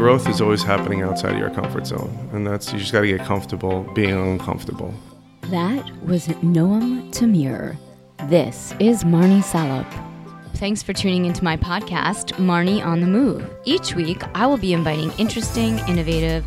growth is always happening outside of your comfort zone, and that's you just got to get comfortable being uncomfortable. That was Noam Tamir. This is Marnie Salop. Thanks for tuning into my podcast, Marnie on the Move. Each week, I will be inviting interesting, innovative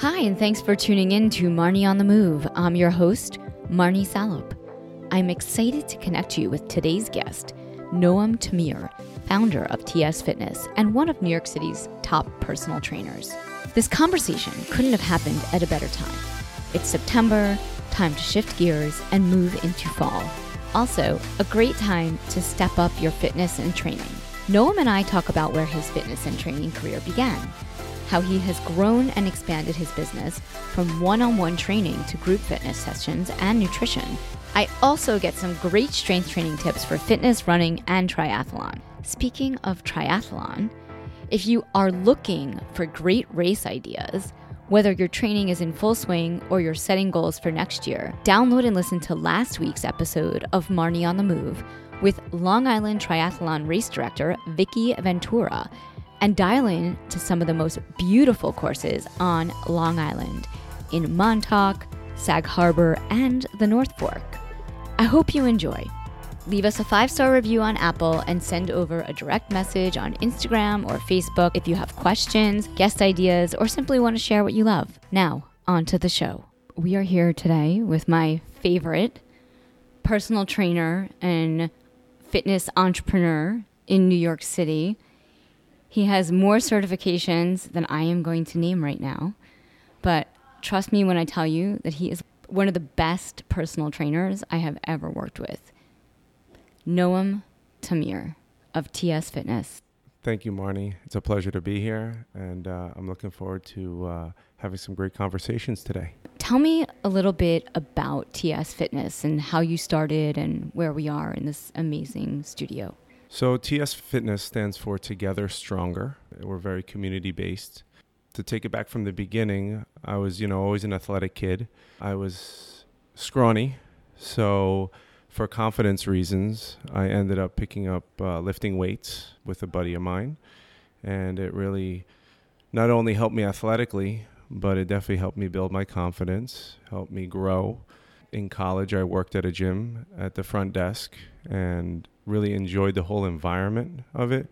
Hi, and thanks for tuning in to Marnie on the Move. I'm your host, Marnie Salop. I'm excited to connect you with today's guest, Noam Tamir, founder of TS Fitness and one of New York City's top personal trainers. This conversation couldn't have happened at a better time. It's September, time to shift gears and move into fall. Also, a great time to step up your fitness and training. Noam and I talk about where his fitness and training career began, how he has grown and expanded his business from one on one training to group fitness sessions and nutrition. I also get some great strength training tips for fitness, running, and triathlon. Speaking of triathlon, if you are looking for great race ideas, whether your training is in full swing or you're setting goals for next year, download and listen to last week's episode of Marnie on the Move with Long Island Triathlon race director Vicky Ventura and dial in to some of the most beautiful courses on Long Island in Montauk, Sag Harbor, and the North Fork. I hope you enjoy. Leave us a five star review on Apple and send over a direct message on Instagram or Facebook if you have questions, guest ideas, or simply want to share what you love. Now, on to the show. We are here today with my favorite personal trainer and fitness entrepreneur in New York City. He has more certifications than I am going to name right now. But trust me when I tell you that he is one of the best personal trainers I have ever worked with. Noam Tamir of TS Fitness. Thank you, Marnie. It's a pleasure to be here, and uh, I'm looking forward to uh, having some great conversations today. Tell me a little bit about TS Fitness and how you started and where we are in this amazing studio. So, TS Fitness stands for Together Stronger. We're very community based. To take it back from the beginning, I was, you know, always an athletic kid. I was scrawny, so for confidence reasons, I ended up picking up uh, lifting weights with a buddy of mine, and it really not only helped me athletically, but it definitely helped me build my confidence, helped me grow. In college, I worked at a gym at the front desk and really enjoyed the whole environment of it.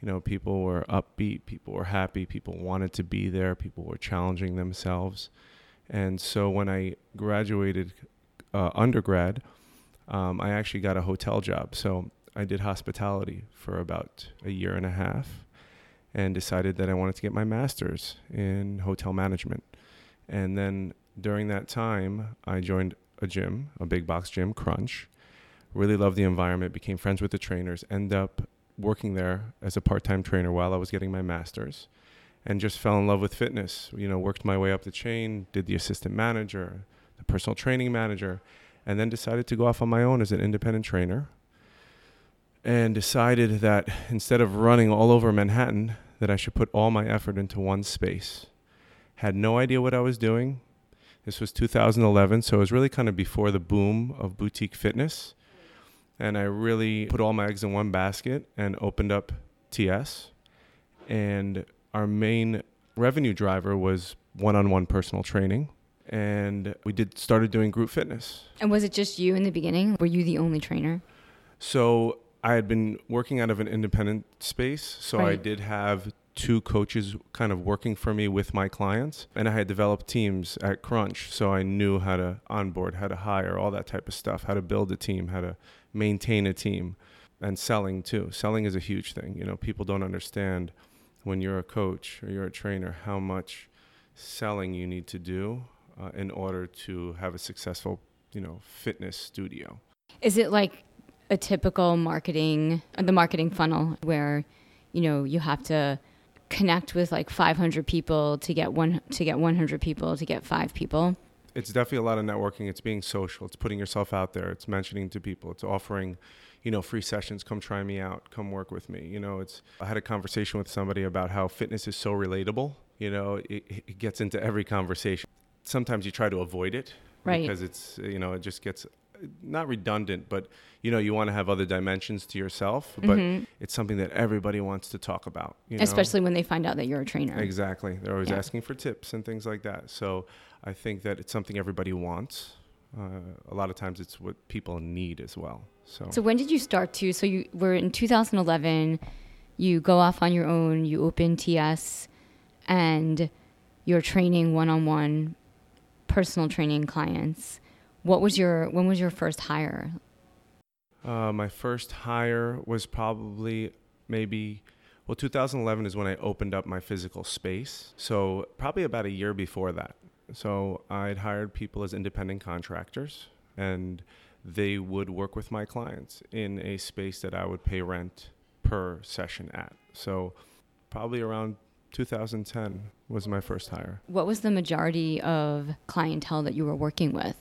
You know, people were upbeat, people were happy, people wanted to be there, people were challenging themselves. And so when I graduated uh, undergrad, um, I actually got a hotel job. So I did hospitality for about a year and a half and decided that I wanted to get my master's in hotel management. And then during that time, I joined a gym, a big box gym, Crunch. Really loved the environment, became friends with the trainers, end up working there as a part-time trainer while I was getting my master's and just fell in love with fitness. You know, worked my way up the chain, did the assistant manager, the personal training manager, and then decided to go off on my own as an independent trainer and decided that instead of running all over Manhattan, that I should put all my effort into one space. Had no idea what I was doing. This was 2011, so it was really kind of before the boom of boutique fitness. And I really put all my eggs in one basket and opened up TS. And our main revenue driver was one-on-one personal training and we did started doing group fitness. And was it just you in the beginning? Were you the only trainer? So I had been working out of an independent space, so right. I did have two coaches kind of working for me with my clients and I had developed teams at Crunch so I knew how to onboard, how to hire, all that type of stuff, how to build a team, how to maintain a team and selling too. Selling is a huge thing. You know, people don't understand when you're a coach or you're a trainer how much selling you need to do uh, in order to have a successful, you know, fitness studio. Is it like a typical marketing, the marketing funnel where, you know, you have to connect with like 500 people to get one to get 100 people to get five people? It's definitely a lot of networking. It's being social. It's putting yourself out there. It's mentioning to people. It's offering you know free sessions. Come try me out. Come work with me. You know it's i had a conversation with somebody about how fitness is so relatable. You know it, it gets into every conversation. Sometimes you try to avoid it right. because it's you know it just gets not redundant, but you know, you want to have other dimensions to yourself, but mm-hmm. it's something that everybody wants to talk about. You know? Especially when they find out that you're a trainer. Exactly. They're always yeah. asking for tips and things like that. So I think that it's something everybody wants. Uh, a lot of times it's what people need as well. So, so when did you start to? So you were in 2011. You go off on your own. You open TS, and you're training one-on-one personal training clients. What was your when was your first hire? Uh, my first hire was probably maybe well 2011 is when I opened up my physical space. So probably about a year before that. So I'd hired people as independent contractors and they would work with my clients in a space that I would pay rent per session at. So probably around 2010 was my first hire. What was the majority of clientele that you were working with?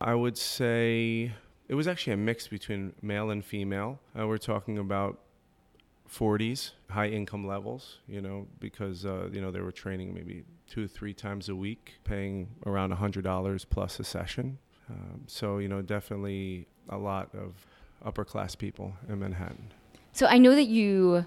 I would say it was actually a mix between male and female. Uh, we're talking about 40s, high income levels, you know, because, uh, you know, they were training maybe two, or three times a week, paying around $100 plus a session. Um, so, you know, definitely a lot of upper class people in Manhattan. So I know that you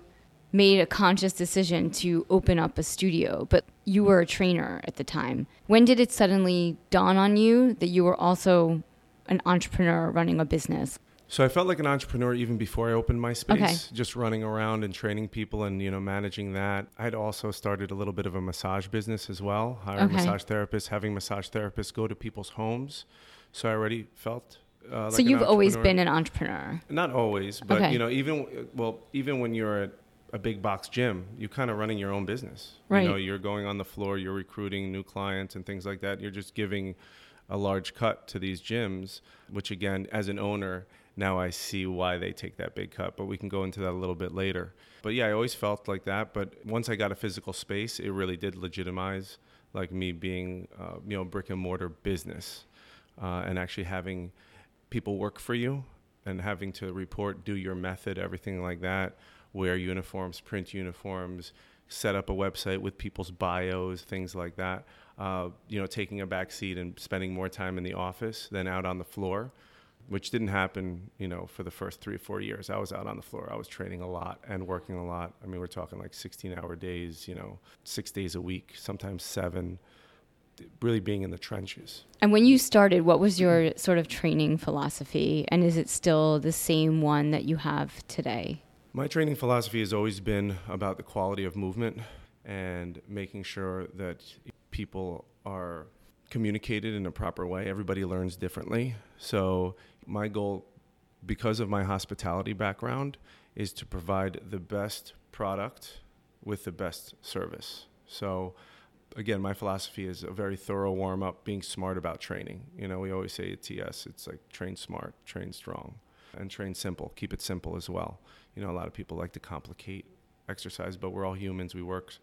made a conscious decision to open up a studio, but you were a trainer at the time. When did it suddenly dawn on you that you were also an entrepreneur running a business? So I felt like an entrepreneur even before I opened my space, okay. just running around and training people and you know managing that. I'd also started a little bit of a massage business as well, hiring okay. massage therapists, having massage therapists go to people's homes. So I already felt uh, like so you've always been an entrepreneur. Not always, but okay. you know, even well, even when you're a a big box gym, you're kind of running your own business. Right. You know, you're going on the floor, you're recruiting new clients and things like that. You're just giving a large cut to these gyms, which again, as an owner, now I see why they take that big cut, but we can go into that a little bit later. But yeah, I always felt like that. But once I got a physical space, it really did legitimize like me being, uh, you know, brick and mortar business uh, and actually having people work for you and having to report, do your method, everything like that wear uniforms, print uniforms, set up a website with people's bios, things like that. Uh, you know, taking a back seat and spending more time in the office than out on the floor, which didn't happen, you know, for the first three or four years. I was out on the floor. I was training a lot and working a lot. I mean, we're talking like 16 hour days, you know, six days a week, sometimes seven, really being in the trenches. And when you started, what was your sort of training philosophy? And is it still the same one that you have today? My training philosophy has always been about the quality of movement and making sure that people are communicated in a proper way. Everybody learns differently. So, my goal, because of my hospitality background, is to provide the best product with the best service. So, again, my philosophy is a very thorough warm up, being smart about training. You know, we always say at TS, it's like train smart, train strong, and train simple. Keep it simple as well you know, a lot of people like to complicate exercise, but we're all humans. We work,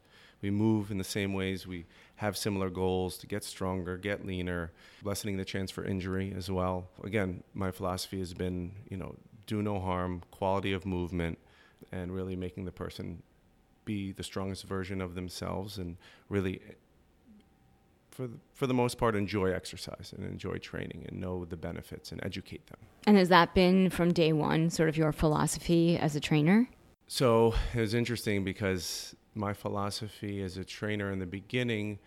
we move in the same ways. We have similar goals to get stronger, get leaner, lessening the chance for injury as well. Again, my philosophy has been, you know, do no harm, quality of movement, and really making the person be the strongest version of themselves and really for the, for the most part enjoy exercise and enjoy training and know the benefits and educate them. And has that been from day one sort of your philosophy as a trainer? So it was interesting because my philosophy as a trainer in the beginning,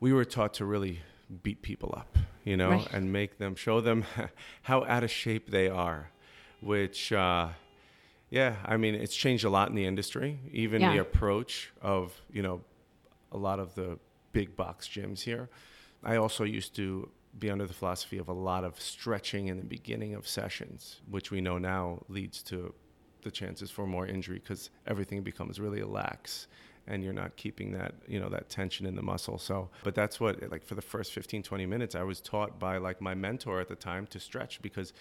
we were taught to really beat people up, you know, right. and make them show them how out of shape they are, which, uh, yeah, I mean, it's changed a lot in the industry. Even yeah. the approach of, you know, a lot of the big box gyms here. I also used to be under the philosophy of a lot of stretching in the beginning of sessions, which we know now leads to the chances for more injury because everything becomes really lax and you're not keeping that you know that tension in the muscle so but that's what like for the first 15 20 minutes i was taught by like my mentor at the time to stretch because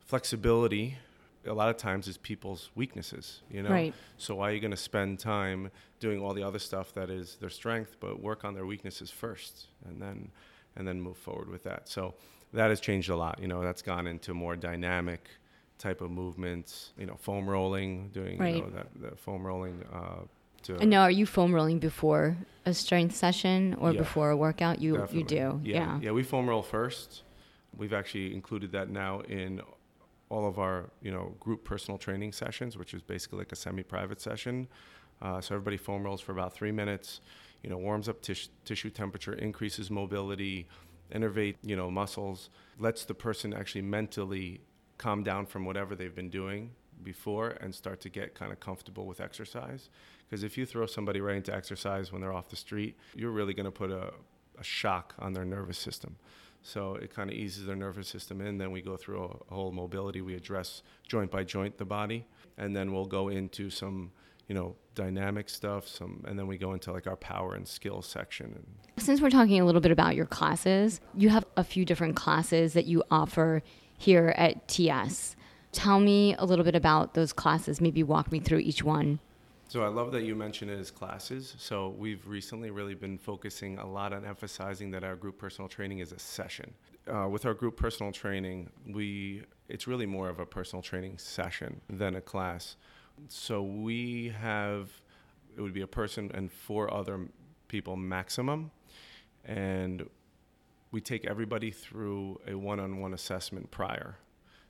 flexibility a lot of times is people's weaknesses, you know. Right. So why are you going to spend time doing all the other stuff that is their strength, but work on their weaknesses first, and then and then move forward with that. So that has changed a lot. You know, that's gone into more dynamic type of movements. You know, foam rolling, doing Right. you know that the foam rolling. Uh, to And now, are you foam rolling before a strength session or Yeah. before a workout? You Definitely. you do, Yeah. yeah. we foam roll first. We've actually included that now in all of our, you know, group personal training sessions, which is basically like a semi-private session. Uh, so everybody foam rolls for about three minutes. You know, warms up tis- tissue temperature, increases mobility, innervate, you know, muscles, lets the person actually mentally calm down from whatever they've been doing before and start to get kind of comfortable with exercise. Because if you throw somebody right into exercise when they're off the street, you're really going to put a, a shock on their nervous system. So it kind of eases their nervous system in. Then we go through a, a whole mobility. We address joint by joint the body, and then we'll go into some, you know, dynamic stuff. Some, and then we go into like our power and skill section. Since we're talking a little bit about your classes, you have a few different classes that you offer here at TS. Tell me a little bit about those classes. Maybe walk me through each one. So I love that you mentioned it as classes. So we've recently really been focusing a lot on emphasizing that our group personal training is a session. Uh, with our group personal training, we it's really more of a personal training session than a class. So we have it would be a person and four other people maximum, and we take everybody through a one-on-one assessment prior.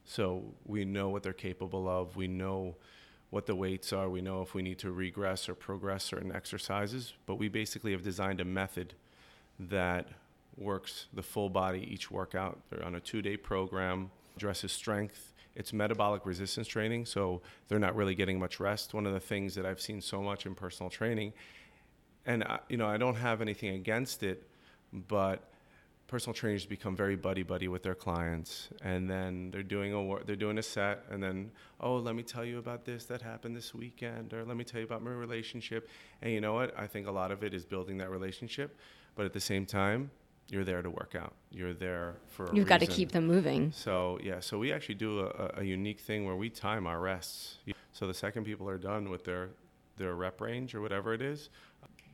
So we know what they're capable of. We know what the weights are. We know if we need to regress or progress certain exercises. But we basically have designed a method that works the full body each workout. They're on a two day program, addresses strength. It's metabolic resistance training, so they're not really getting much rest. One of the things that I've seen so much in personal training, and I, you know, I don't have anything against it, but personal trainers become very buddy buddy with their clients and then they're doing a they're doing a set and then oh let me tell you about this that happened this weekend or let me tell you about my relationship and you know what i think a lot of it is building that relationship but at the same time you're there to work out you're there for You've got to keep them moving. So yeah, so we actually do a, a unique thing where we time our rests. So the second people are done with their their rep range or whatever it is,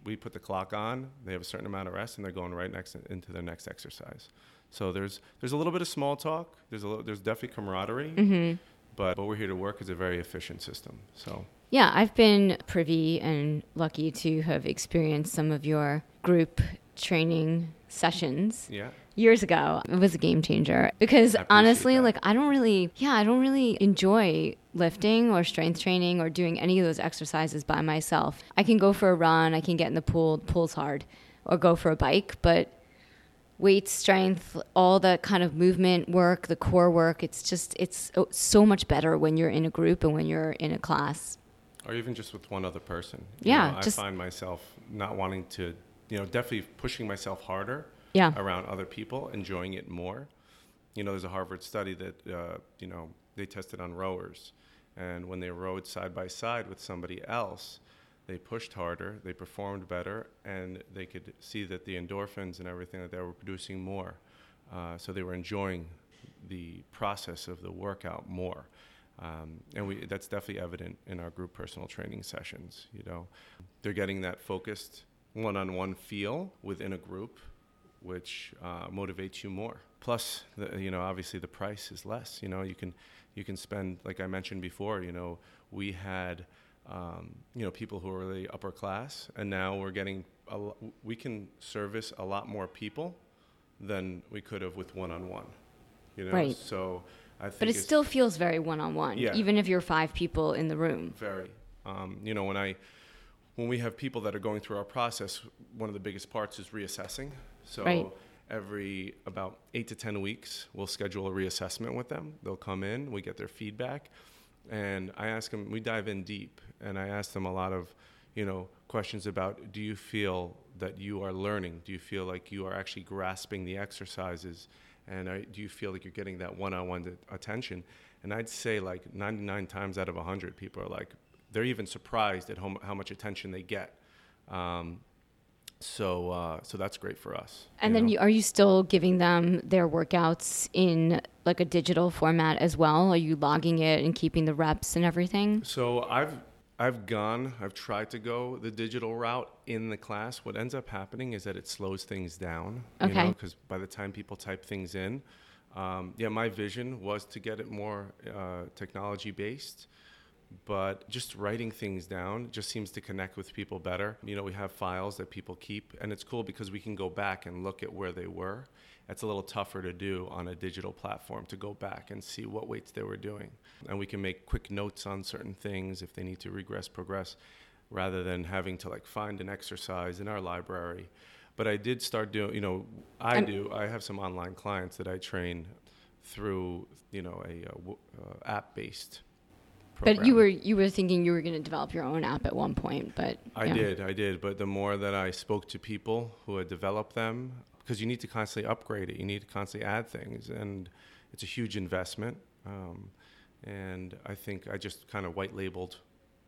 we put the clock on. They have a certain amount of rest, and they're going right next into their next exercise. So there's there's a little bit of small talk. There's a little, there's definitely camaraderie, Mm-hmm. but what we're here to work is a very efficient system. So Yeah, I've been privy and lucky to have experienced some of your group training sessions yeah, years ago. It was a game changer because honestly, that. like I don't really, yeah, I don't really enjoy lifting or strength training or doing any of those exercises by myself. I can go for a run, I can get in the pool, pool's hard, or go for a bike, but weight strength all the kind of movement work the core work it's just it's so much better when you're in a group and when you're in a class or even just with one other person. You Yeah, know, I find myself not wanting to, you know, definitely pushing myself harder. Yeah around other people, enjoying it more. You know, there's a Harvard study that, uh, you know, they tested on rowers. And when they rowed side by side with somebody else, they pushed harder, they performed better, and they could see that the endorphins and everything that they were producing more. Uh, so they were enjoying the process of the workout more. Um, and we, that's definitely evident in our group personal training sessions. You know, they're getting that focused one-on-one feel within a group, which uh, motivates you more. Plus, the, you know, obviously the price is less. You know, you can you can spend, like I mentioned before. You know, we had um, you know people who are really upper class, and now we're getting a, we can service a lot more people than we could have with one-on-one. You know, Right. so I think but it still feels very one-on-one Yeah. even if you're five people in the room very. Um, you know, when I when we have people that are going through our process, one of the biggest parts is reassessing. So Right. every about eight to ten weeks, we'll schedule a reassessment with them. They'll come in, we get their feedback, and I ask them. We dive in deep, and I ask them a lot of, you know, questions about: Do you feel that you are learning? Do you feel like you are actually grasping the exercises? And are, do you feel like you're getting that one-on-one attention? And I'd say like 99 times out of 100, people are like, they're even surprised at how, how much attention they get. Um, So uh, so that's great for us. And then you, are you still giving them their workouts in like a digital format as well? Are you logging it and keeping the reps and everything? So I've I've gone, I've tried to go the digital route in the class. What ends up happening is that it slows things down. Okay. Because by the time people type things in, um, yeah, my vision was to get it more uh, technology based but just writing things down just seems to connect with people better. You know, we have files that people keep, and it's cool because we can go back and look at where they were. It's a little tougher to do on a digital platform to go back and see what weights they were doing. And we can make quick notes on certain things if they need to regress, progress, rather than having to like find an exercise in our library. But I did start doing, you know, I do, I have some online clients that I train through, you know, a, uh, uh, app based but you were you were thinking you were going to develop your own app at one point, but I did, I did. But the more that I spoke to people who had developed them, because you need to constantly upgrade it, you need to constantly add things, and it's a huge investment. Um, and I think I just kind of white labeled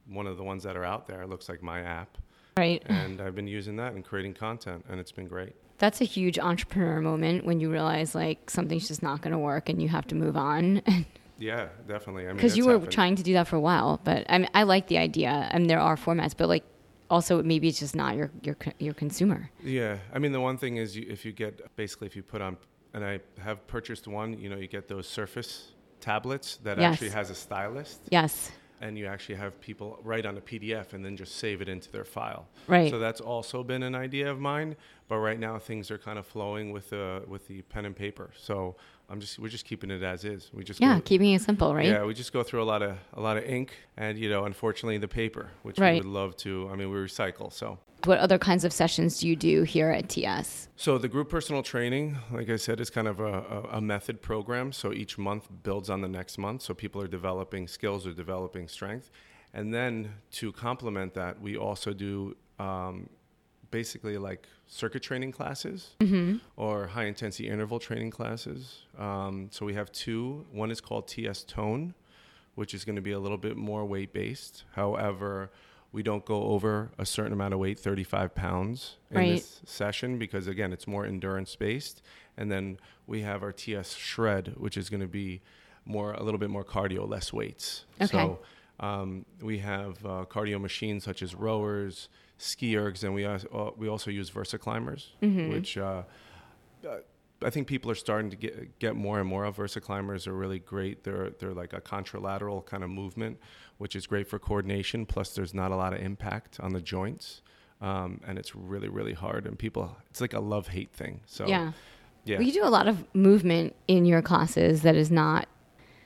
one of the ones that are out there. It looks like my app, right? And I've been using that and creating content, and it's been great. That's a huge entrepreneur moment when you realize like something's just not going to work and you have to move on. Yeah, definitely. I mean, because you were happened. trying to do that for a while, but I mean, I like the idea. I mean, there are formats, but like also maybe it's just not your your your consumer. Yeah, I mean, the one thing is you, if you get basically if you put on, and I have purchased one. You know, you get those Surface tablets that yes. actually has a stylus. Yes and you actually have people write on a PDF and then just save it into their file. Right. So that's also been an idea of mine, but right now things are kind of flowing with the with the pen and paper. So I'm just we're just keeping it as is. We just yeah, go, keeping it simple, right? Yeah, we just go through a lot of a lot of ink and you know, unfortunately the paper, which right. we would love to. I mean, we recycle, so what other kinds of sessions do you do here at TS? So the group personal training, like I said, is kind of a, a, a, method program. So each month builds on the next month. So people are developing skills or developing strength. And then to complement that, we also do um, basically like circuit training classes mm-hmm. or high intensity interval training classes. Um, so we have two. One is called TS Tone, which is going to be a little bit more weight based. However, we don't go over a certain amount of weight, 35 pounds, in right. this session because, again, it's more endurance based. And then we have our TS Shred, which is going to be more a little bit more cardio, less weights. Okay. So um, we have uh, cardio machines such as rowers, ski ergs, and we, uh, we also use Versa climbers, mm-hmm. which uh, uh I think people are starting to get get more and more of Versa climbers are really great. They're they're like a contralateral kind of movement, which is great for coordination. Plus, there's not a lot of impact on the joints, um, and it's really really hard. And people, it's like a love hate thing. So yeah, yeah. Well, you do a lot of movement in your classes that is not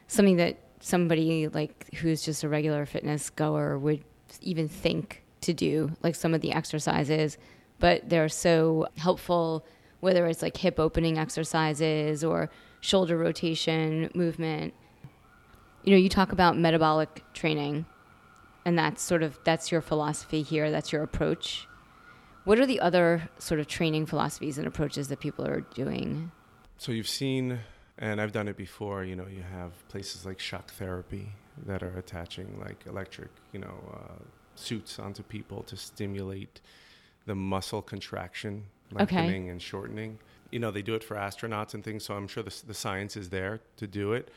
something that somebody like who's just a regular fitness goer would even think to do. Like some of the exercises, but they're so helpful whether it's like hip opening exercises or shoulder rotation movement. You know, you talk about metabolic training, and that's sort of that's your philosophy here. That's your approach. What are the other sort of training philosophies and approaches that people are doing? So you've seen, and I've done it before. You know, you have places like shock therapy that are attaching like electric, you know, uh, suits onto people to stimulate the muscle contraction lengthening okay. and shortening. You know, they do it for astronauts and things, so I'm sure the, the science is there to do it.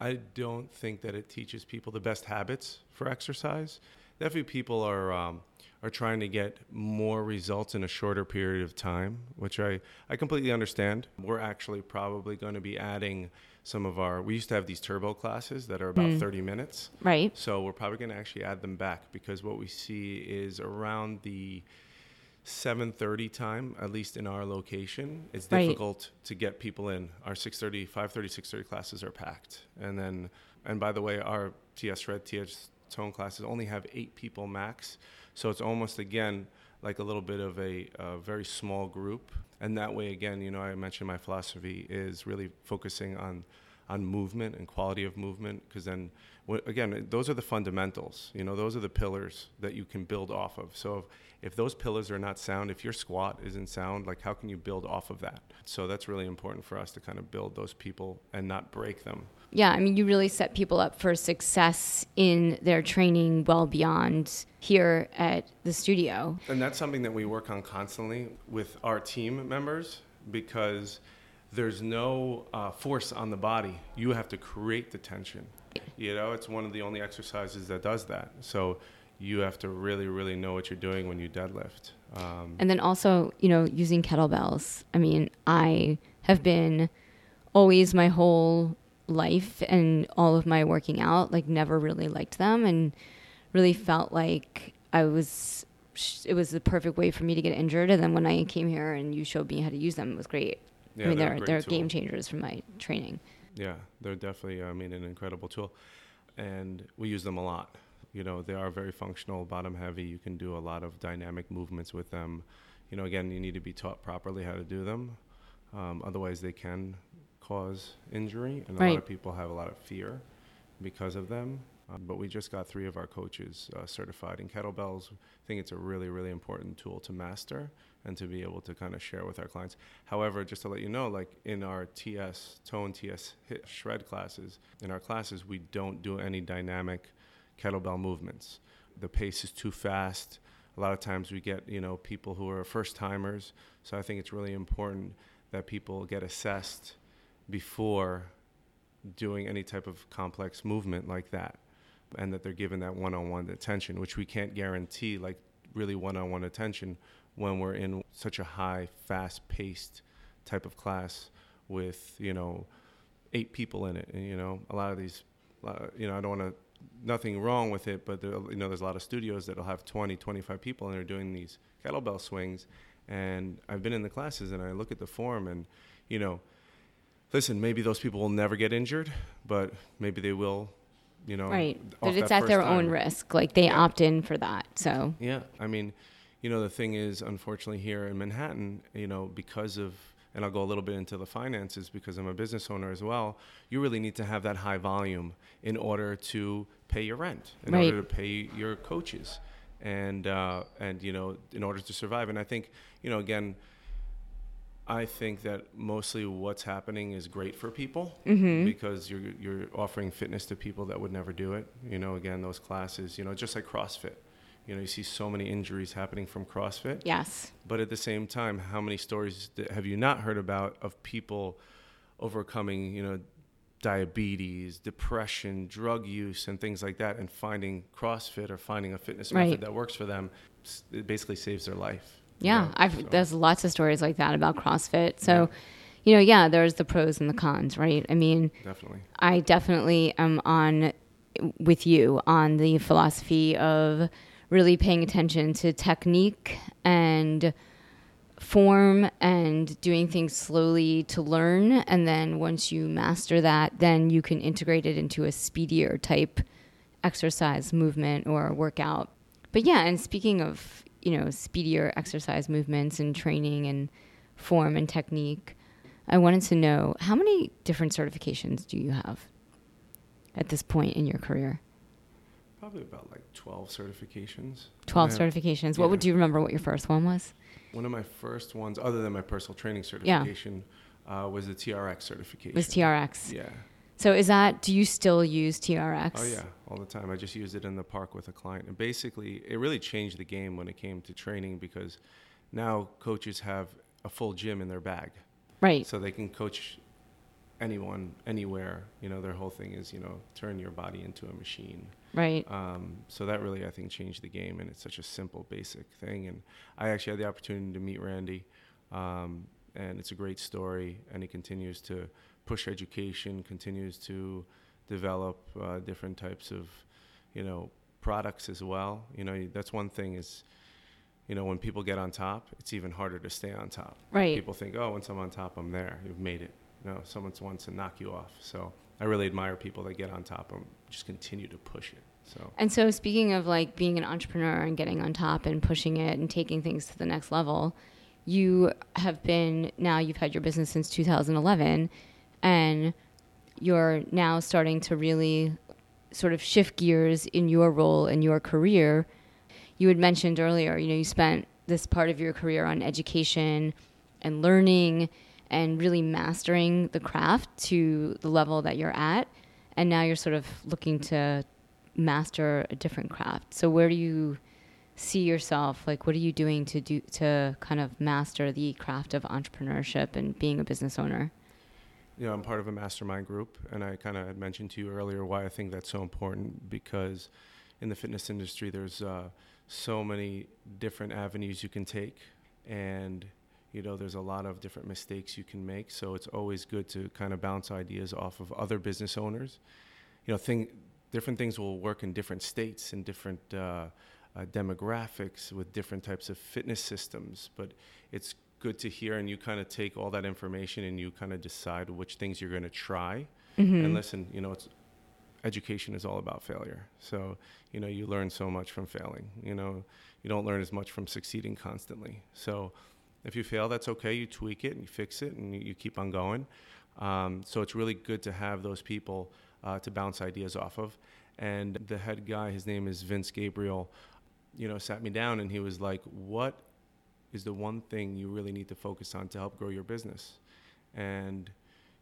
I don't think that it teaches people the best habits for exercise. Definitely, people are um, are trying to get more results in a shorter period of time, which I, I completely understand. We're actually probably going to be adding some of our, we used to have these turbo classes that are about mm. 30 minutes. Right. So we're probably going to actually add them back because what we see is around the 7:30 time, at least in our location, it's right. difficult to get people in. Our 6:30, 5:30, 6:30 classes are packed, and then, and by the way, our TS Shred, TS Tone classes only have eight people max, so it's almost again like a little bit of a, a very small group, and that way again, you know, I mentioned my philosophy is really focusing on on movement and quality of movement because then again those are the fundamentals you know those are the pillars that you can build off of. So if, those pillars are not sound, if your squat isn't sound, like how can you build off of that? So that's really important for us to kind of build those people and not break them. Yeah, I mean, you really set people up for success in their training well beyond here at the studio. And that's something that we work on constantly with our team members because there's no uh, force on the body. You have to create the tension. You know, it's one of the only exercises that does that. So you have to really, really know what you're doing when you deadlift. Um, And then also, you know, using kettlebells. I mean, I have been always my whole life and all of my working out, like, never really liked them and really felt like I was, it was the perfect way for me to get injured. And then when I came here and you showed me how to use them, it was great. yeah, I mean, they're they're, they're game changers for my training. Yeah, they're definitely, I mean, an incredible tool. And we use them a lot. You know, they are very functional, bottom heavy. You can do a lot of dynamic movements with them. You know, again, you need to be taught properly how to do them. Um, otherwise, they can cause injury. And a lot of people have a lot of fear because of them. Um, but we just got three of our coaches uh, certified in kettlebells. I think it's a really, really important tool to master and to be able to kind of share with our clients. However, just to let you know, like in our TS, tone TS hit shred classes, in our classes, we don't do any dynamic kettlebell movements. The pace is too fast. A lot of times we get, you know, people who are first timers. So I think it's really important that people get assessed before doing any type of complex movement like that and that they're given that one-on-one attention which we can't guarantee like really one-on-one attention when we're in such a high fast-paced type of class with you know eight people in it and you know a lot of these uh, you know i don't want to nothing wrong with it but there, you know there's a lot of studios that'll have 20 25 people and they're doing these kettlebell swings and i've been in the classes and i look at the form and you know listen maybe those people will never get injured but maybe they will you know Right. But it's at their first own risk. Like, they Yeah. opt in for that. So, Yeah, I mean, you know, the thing is, unfortunately, here in Manhattan, you know, because of, and I'll go a little bit into the finances because I'm a business owner as well. You really need to have that high volume in order to pay your rent, in Right. order to pay your coaches, and uh, and you know, in order to survive. And I think, you know, again. I think that mostly what's happening is great for people because you're you're offering fitness to people that would never do it. You know, again, those classes, you know, just like CrossFit. You know, you see so many injuries happening from CrossFit. yes. But at the same time, how many stories have you not heard about of people overcoming, you know, diabetes, depression, drug use, and things like that, and finding CrossFit or finding a fitness Right. method that works for them? It basically saves their life. you Yeah, know, I've so- there's lots of stories like that about CrossFit. So, you know, yeah, there's the pros and the cons, right? I mean, definitely. I definitely am on with you on the philosophy of really paying attention to technique and form and doing things slowly to learn. And then once you master that then you can integrate it into a speedier type exercise movement or workout. But yeah and speaking of you know speedier exercise movements and training and form and technique i wanted to know how many different certifications do you have at this point in your career Probably about like 12 certifications. 12 Yeah. certifications what Yeah. would you remember what your first one was One of my first ones, other than my personal training certification, uh, was the TRX certification. was trx Yeah. so is that do you still use trx Oh yeah, all the time. I just used it in the park with a client, and basically, it really changed the game when it came to training because now coaches have a full gym in their bag, right so they can coach anyone, anywhere. You know, their whole thing is you know turn your body into a machine. right Um, so that really, I think, changed the game, and it's such a simple, basic thing. And I actually had the opportunity to meet Randy, um, and it's a great story. And he continues to push education, continues to develop uh, different types of, you know, products as well. You know, that's one thing is, you know, when people get on top, it's even harder to stay on top. Right. People think, oh, once I'm on top, I'm there. You've made it. No, someone wants to knock you off. So I really admire people that get on top and just continue to push it. So And so, speaking of like being an entrepreneur and getting on top and pushing it and taking things to the next level, you have been now you've had your business since 2011, and you're now starting to really sort of shift gears in your role in your career. You had mentioned earlier, you know, you spent this part of your career on education and learning and really mastering the craft to the level that you're at. And now you're sort of looking to master a different craft. So where do you see yourself? Like, what are you doing to do to kind of master the craft of entrepreneurship and being a business owner? You know, I'm part of a mastermind group, and I kind of mentioned to you earlier why I think that's so important because in the fitness industry, there's uh, so many different avenues you can take, and you know, there's a lot of different mistakes you can make. So it's always good to kind of bounce ideas off of other business owners. You know, thing, different things will work in different states and different uh, uh, demographics with different types of fitness systems, but it's good to hear and you kind of take all that information and you kind of decide which things you're going to try. Mm-hmm. And listen, you know, it's education is all about failure. So, you know, you learn so much from failing. You know, you don't learn as much from succeeding constantly. So, if you fail, that's okay. You tweak it and you fix it and you, keep on going. Um, so it's really good to have those people uh, to bounce ideas off of. And the head guy, his name is Vince Gabriele, you know, sat me down and he was like, "What is the one thing you really need to focus on to help grow your business?" And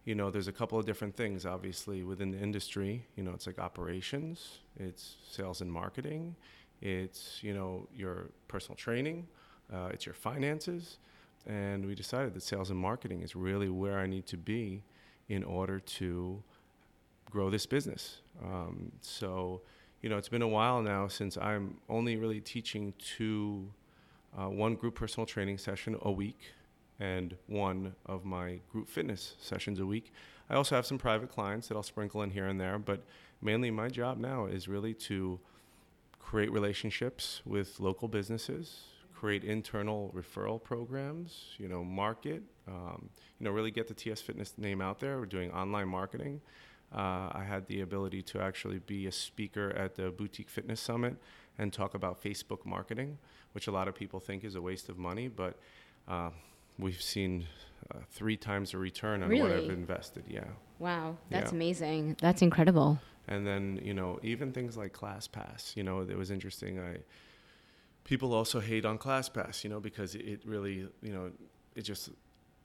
you know, there's a couple of different things, obviously, within the industry. You know, it's like operations, it's sales and marketing, it's, you know, your personal training, uh, it's your finances. And we decided that sales and marketing is really where I need to be in order to grow this business. Um, so, you know, it's been a while now since I'm only really teaching two, uh, one group personal training session a week and one of my group fitness sessions a week. I also have some private clients that I'll sprinkle in here and there, but mainly my job now is really to create relationships with local businesses, create internal referral programs, you know, market, um, you know, really get the TS Fitness name out there. We're doing online marketing. Uh, I had the ability to actually be a speaker at the Boutique Fitness Summit and talk about Facebook marketing, which a lot of people think is a waste of money, but uh, we've seen uh, three times a return on really? what I've invested. Yeah. Wow, that's yeah. amazing. That's incredible. And then you know even things like ClassPass. You know it was interesting. I people also hate on ClassPass. You know because it really you know it just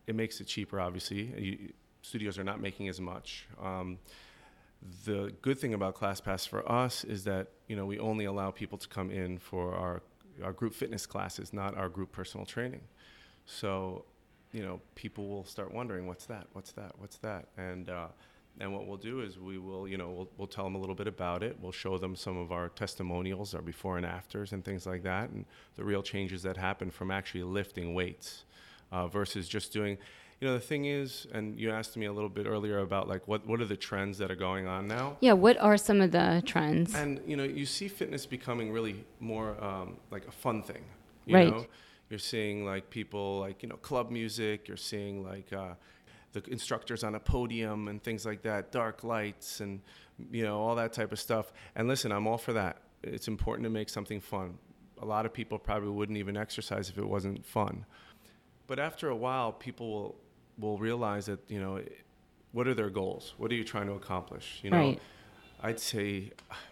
it makes it cheaper. Obviously, you, studios are not making as much. Um, the good thing about ClassPass for us is that you know we only allow people to come in for our our group fitness classes, not our group personal training. So, you know, people will start wondering, what's that? What's that? What's that? And uh, and what we'll do is we will, you know, we'll, we'll tell them a little bit about it. We'll show them some of our testimonials, our before and afters, and things like that, and the real changes that happen from actually lifting weights uh, versus just doing. You know, the thing is, and you asked me a little bit earlier about like what what are the trends that are going on now? Yeah, what are some of the trends? And you know, you see fitness becoming really more um, like a fun thing. You right. Know? You're seeing like people like you know club music. You're seeing like uh, the instructors on a podium and things like that, dark lights and you know all that type of stuff. And listen, I'm all for that. It's important to make something fun. A lot of people probably wouldn't even exercise if it wasn't fun. But after a while, people will will realize that you know what are their goals? What are you trying to accomplish? You know, right. I'd say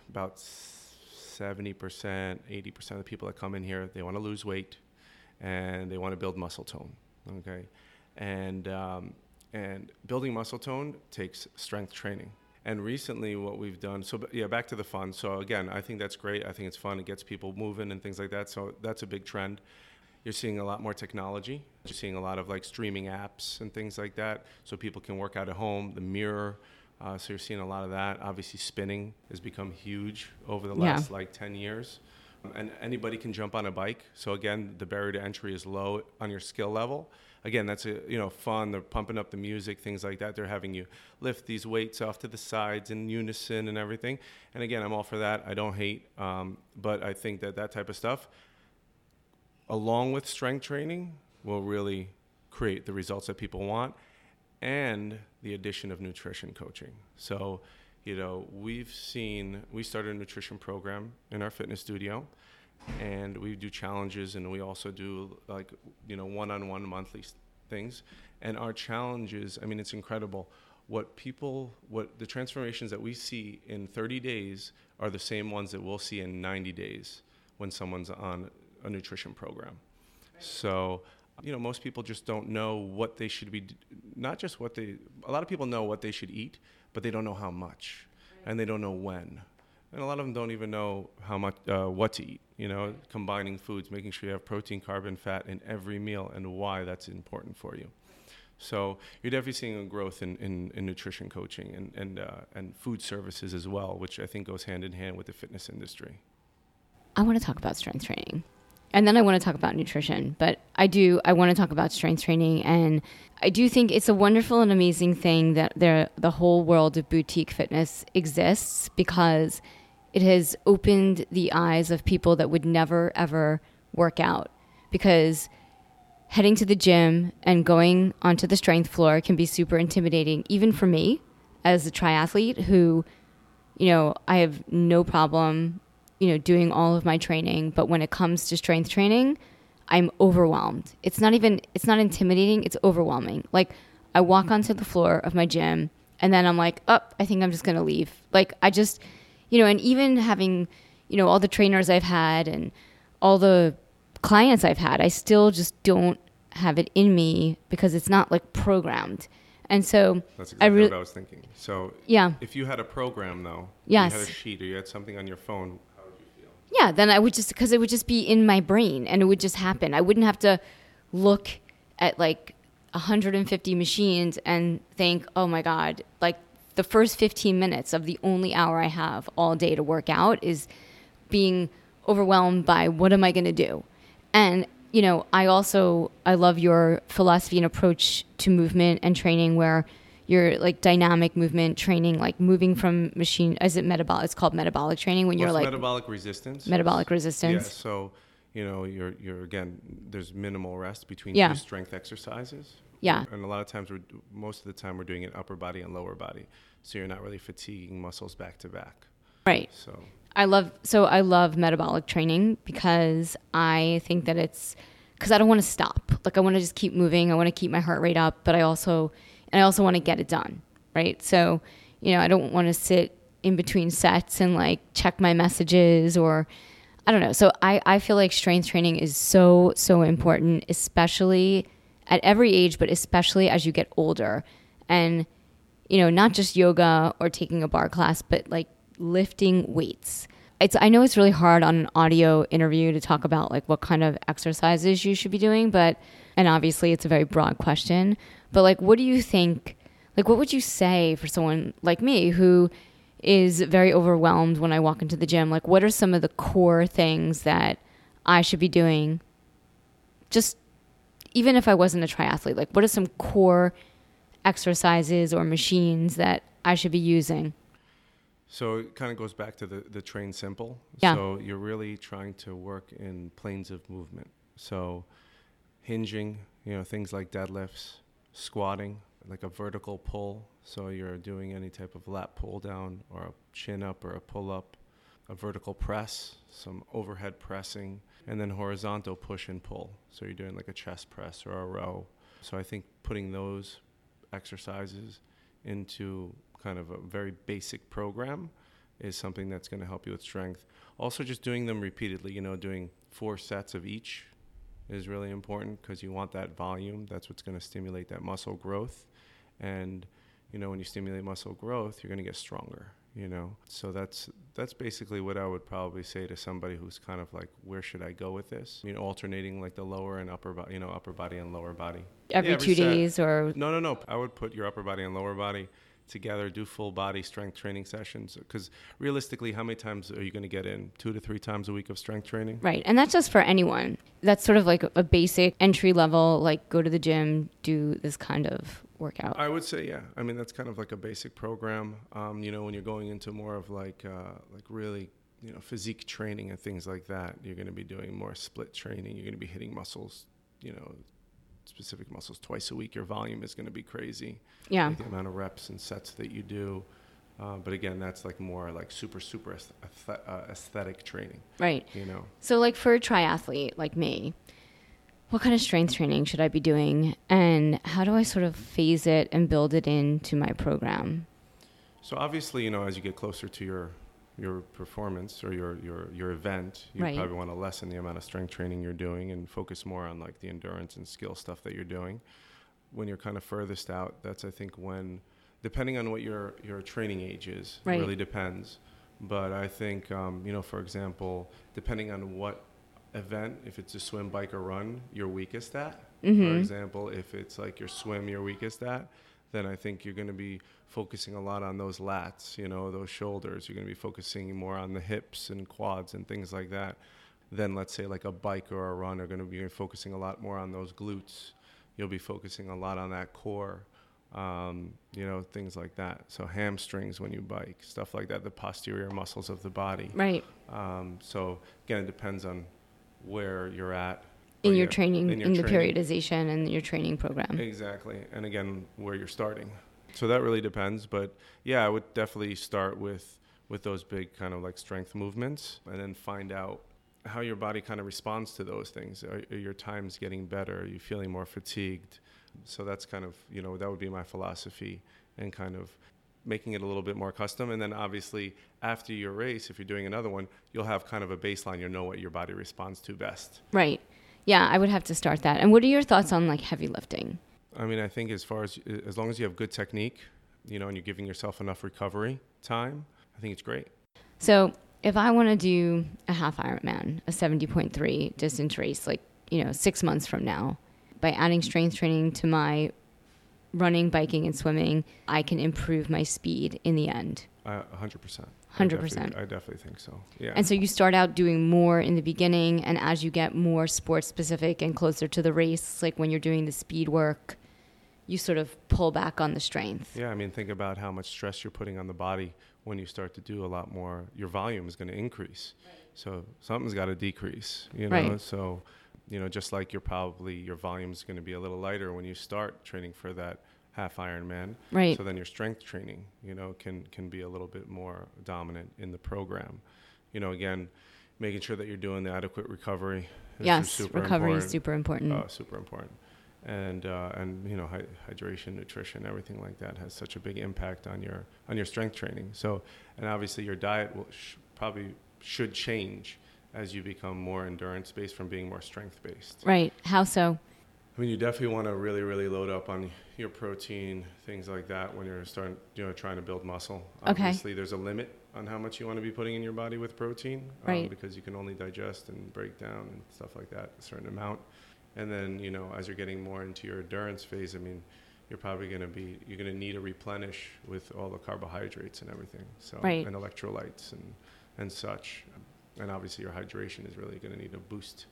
about 70%, 80% of the people that come in here, they want to lose weight and they want to build muscle tone. Okay, and um, and building muscle tone takes strength training. And recently, what we've done, so yeah, back to the fun. So again, I think that's great. I think it's fun. It gets people moving and things like that. So that's a big trend. You're seeing a lot more technology. You're seeing a lot of like streaming apps and things like that, so people can work out at home. The mirror. Uh, so you're seeing a lot of that. Obviously, spinning has become huge over the last yeah. like 10 years and anybody can jump on a bike. So again, the barrier to entry is low on your skill level. Again, that's a you know fun. They're pumping up the music, things like that. They're having you lift these weights off to the sides in unison and everything. And again, I'm all for that. I don't hate, um, but I think that that type of stuff, along with strength training, will really create the results that people want, and the addition of nutrition coaching. So you know, we've seen, we started a nutrition program in our fitness studio and we do challenges and we also do like, you know, one on one monthly things. And our challenges, I mean, it's incredible. What people, what the transformations that we see in 30 days are the same ones that we'll see in 90 days when someone's on a nutrition program. So You know, most people just don't know what they should be, not just what they, a lot of people know what they should eat, but they don't know how much and they don't know when. And a lot of them don't even know how much, uh, what to eat. You know, combining foods, making sure you have protein, carbon, fat in every meal, and why that's important for you. So you're definitely seeing a growth in, in, in nutrition coaching and and uh, and food services as well, which I think goes hand in hand with the fitness industry. I want to talk about strength training. And then I want to talk about nutrition, but I do I want to talk about strength training and I do think it's a wonderful and amazing thing that there the whole world of boutique fitness exists because it has opened the eyes of people that would never ever work out. Because heading to the gym and going onto the strength floor can be super intimidating even for me as a triathlete who you know I have no problem you know doing all of my training. But when it comes to strength training I'm overwhelmed. It's not even it's not intimidating it's overwhelming. Like I walk onto the floor of my gym and then I'm like oh I think I'm just to leave. Like I just you know, and even having, you know, all the trainers I've had and all the clients I've had, I still just don't have it in me because it's not like programmed. And so That's exactly I really, what I was thinking. So yeah, if you had a program though, Yes. you had a sheet or you had something on your phone, how would you feel? yeah, then I would just, because it would just be in my brain and it would just happen. I wouldn't have to look at like 150 machines and think, oh my God, like the first 15 minutes of the only hour I have all day to work out is being overwhelmed by what am I going to do? And you know, I also I love your philosophy and approach to movement and training where you're like dynamic movement training, like moving from machine. Is it metabolic? It's called metabolic training when you're like metabolic resistance. metabolic Yeah. resistance. So you know, you're you're again. There's minimal rest between Yeah. two strength exercises. Yeah. And a lot of times, we're most of the time we're doing it upper body and lower body, so you're not really fatiguing muscles back to back. Right. So I love so I love metabolic training because I think that it's because I don't want to stop. Like I want to just keep moving. I want to keep my heart rate up, but I also and I also want to get it done. Right. So you know I don't want to sit in between sets and like check my messages or I don't know. So I I feel like strength training is so so important, especially at every age, but especially as you get older and you know, not just yoga or taking a barre class, but like lifting weights. It's I know it's really hard on an audio interview to talk about like what kind of exercises you should be doing, but and obviously it's a very broad question, but like what do you think like what would you say for someone like me who is very overwhelmed when I walk into the gym? Like what are some of the core things that I should be doing just even if I wasn't a triathlete? Like what are some core exercises or machines that I should be using? So it kind of goes back to the, the train simple. Yeah. So you're really trying to work in planes of movement. So hinging, you know, things like deadlifts, squatting, like a vertical pull. So you're doing any type of lat pull down or a chin up or a pull up, a vertical press, some overhead pressing, and then horizontal push and pull. So you're doing like a chest press or a row. So I think putting those exercises into kind of a very basic program is something that's going to help you with strength. Also, just doing them repeatedly, you know, doing four sets of each is really important because you want that volume. That's what's going to stimulate that muscle growth. And, you know, when you stimulate muscle growth, you're going to get stronger, you know. So that's that's basically what I would probably say to somebody who's kind of like, where should I go with this? You know, alternating like the lower and upper body, you know, upper body and lower body. Every, Yeah, two set. days or No, no, no. I would put your upper body and lower body together, do full body strength training sessions. Because realistically, how many times are you going to get in? Two to three times a week of strength training? right. And that's just for anyone. That's sort of like a basic entry level, like go to the gym, do this kind of workout. I would say, yeah. I mean, that's kind of like a basic program. Um, you know, when you're going into more of like, uh, like really, you know, physique training and things like that, you're going to be doing more split training. You're going to be hitting muscles, you know, specific muscles twice a week. Your volume is going to be crazy. Yeah. like the amount of reps and sets that you do. Uh, but again, that's like more like super, super uh, aesthetic training, Right. you know. So, like for a triathlete like me, what kind of strength training should I be doing? And how do I sort of phase it and build it into my program? So obviously, you know, as you get closer to your your performance or your your your event, you Right. probably want to lessen the amount of strength training you're doing and focus more on like the endurance and skill stuff that you're doing. When you're kind of furthest out, that's I think when, depending on what your your training age is, Right. it really depends. But I think um, you know, for example, depending on what event, if it's a swim, bike, or run, you're weakest at. For Mhm. example, if it's like your swim, you're weakest at, then I think you're going to be focusing a lot on those lats, you know, those shoulders. You're going to be focusing more on the hips and quads and things like that. Then let's say like a bike or a run are going to be focusing a lot more on those glutes. You'll be focusing a lot on that core, um, you know, things like that. So hamstrings when you bike, stuff like that, the posterior muscles of the body. Right. Um, so again, it depends on where you're at In your your- training, in, in the training. periodization and your training program. Exactly. And again, where you're starting. So that really depends. But yeah, I would definitely start with with those big kind of like strength movements and then find out how your body kind of responds to those things. Are, are your times getting better? Are you feeling more fatigued? So that's kind of, you know, that would be my philosophy and kind of making it a little bit more custom. And then obviously after your race, if you're doing another one, you'll have kind of a baseline. You'll know what your body responds to best. Right. Yeah, I would have to start that. And what are your thoughts on like heavy lifting? I mean, I think as far as as long as you have good technique, you know, and you're giving yourself enough recovery time, I think it's great. So if I want to do a half Ironman, a 70.3 distance race, like, you know, six months from now, by adding strength training to my running, biking, and swimming, I can improve my speed in the end. Uh, 100%. 100%. I definitely think so. Yeah. And so you start out doing more in the beginning, and as you get more sports specific and closer to the race, like when you're doing the speed work, you sort of pull back on the strength. yeah, I mean, think about how much stress you're putting on the body when you start to do a lot more. Your volume is going to increase. So something's got to decrease, you know? Right. So, you know, just like you're probably, your volume's going to be a little lighter when you start training for that half Ironman. Right. So then your strength training, you know, can can be a little bit more dominant in the program. You know, again, making sure that you're doing the adequate recovery. is yes, super recovery important. is super important. Uh, super important. And uh, and you know, hy- hydration, nutrition, everything like that has such a big impact on your on your strength training. So, and obviously your diet will sh- probably should change as you become more endurance based from being more strength based. right. How so? I mean, you definitely want to really, really load up on your protein, things like that, when you're starting, you know, trying to build muscle. Okay. Obviously, there's a limit on how much you want to be putting in your body with protein, um, Right. because you can only digest and break down and stuff like that a certain amount. And then, you know, as you're getting more into your endurance phase, I mean, you're probably going to be, you're going to need to replenish with all the carbohydrates and everything. So, Right. and electrolytes and, and such. And obviously, your hydration is really going to need a boost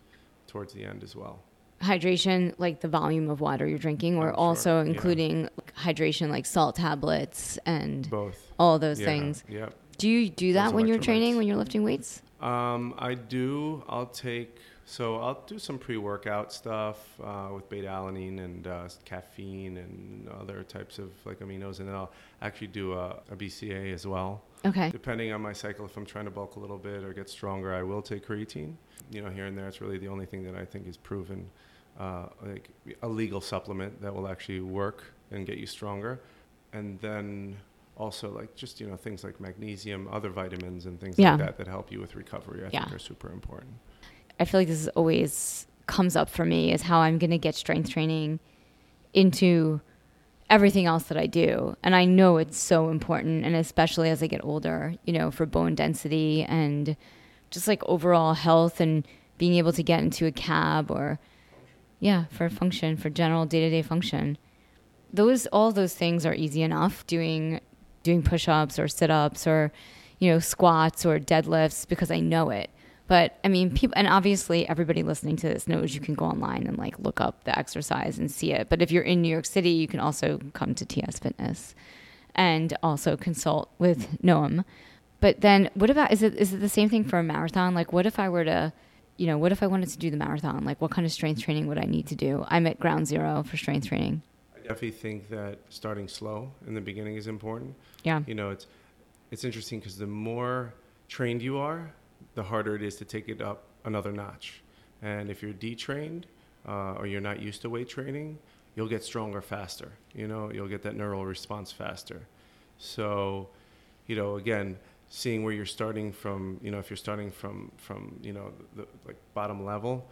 towards the end as well. Hydration, like the volume of water you're drinking, or Oh, sure. also Yeah. including hydration, like salt tablets and Both. all those Yeah, things. Yep. Do you do that Those when you're training, when you're lifting weights? Um, I do. I'll take. So I'll do some pre-workout stuff uh, with beta alanine and uh, caffeine and other types of like aminos, and then I'll actually do a, a BCA as well. Okay. Depending on my cycle, if I'm trying to bulk a little bit or get stronger, I will take creatine. You know, here and there, it's really the only thing that I think is proven uh, like a legal supplement that will actually work and get you stronger. And then also like just you know things like magnesium, other vitamins and things Yeah. like that that help you with recovery. I Yeah. think are super important. I feel like this is always comes up for me is how I'm going to get strength training into everything else that I do. And I know it's so important and especially as I get older, you know, for bone density and just like overall health and being able to get into a cab or yeah, for function, for general day-to-day function. Those all those things are easy enough doing doing push-ups or sit-ups or you know, squats or deadlifts because I know it. But I mean, people, and obviously everybody listening to this knows you can go online and like look up the exercise and see it. But if you're in New York City, you can also come to TS Fitness and also consult with Noam. But then what about, is it, is it the same thing for a marathon? Like, what if I were to, you know, what if I wanted to do the marathon? Like, what kind of strength training would I need to do? I'm at ground zero for strength training. I definitely think that starting slow in the beginning is important. Yeah. You know, it's it's interesting because the more trained you are, the harder it is to take it up another notch. And if you're detrained uh, or you're not used to weight training, you'll get stronger faster. You know, you'll get that neural response faster. So, you know, again, seeing where you're starting from. You know, if you're starting from from you know the, the like bottom level,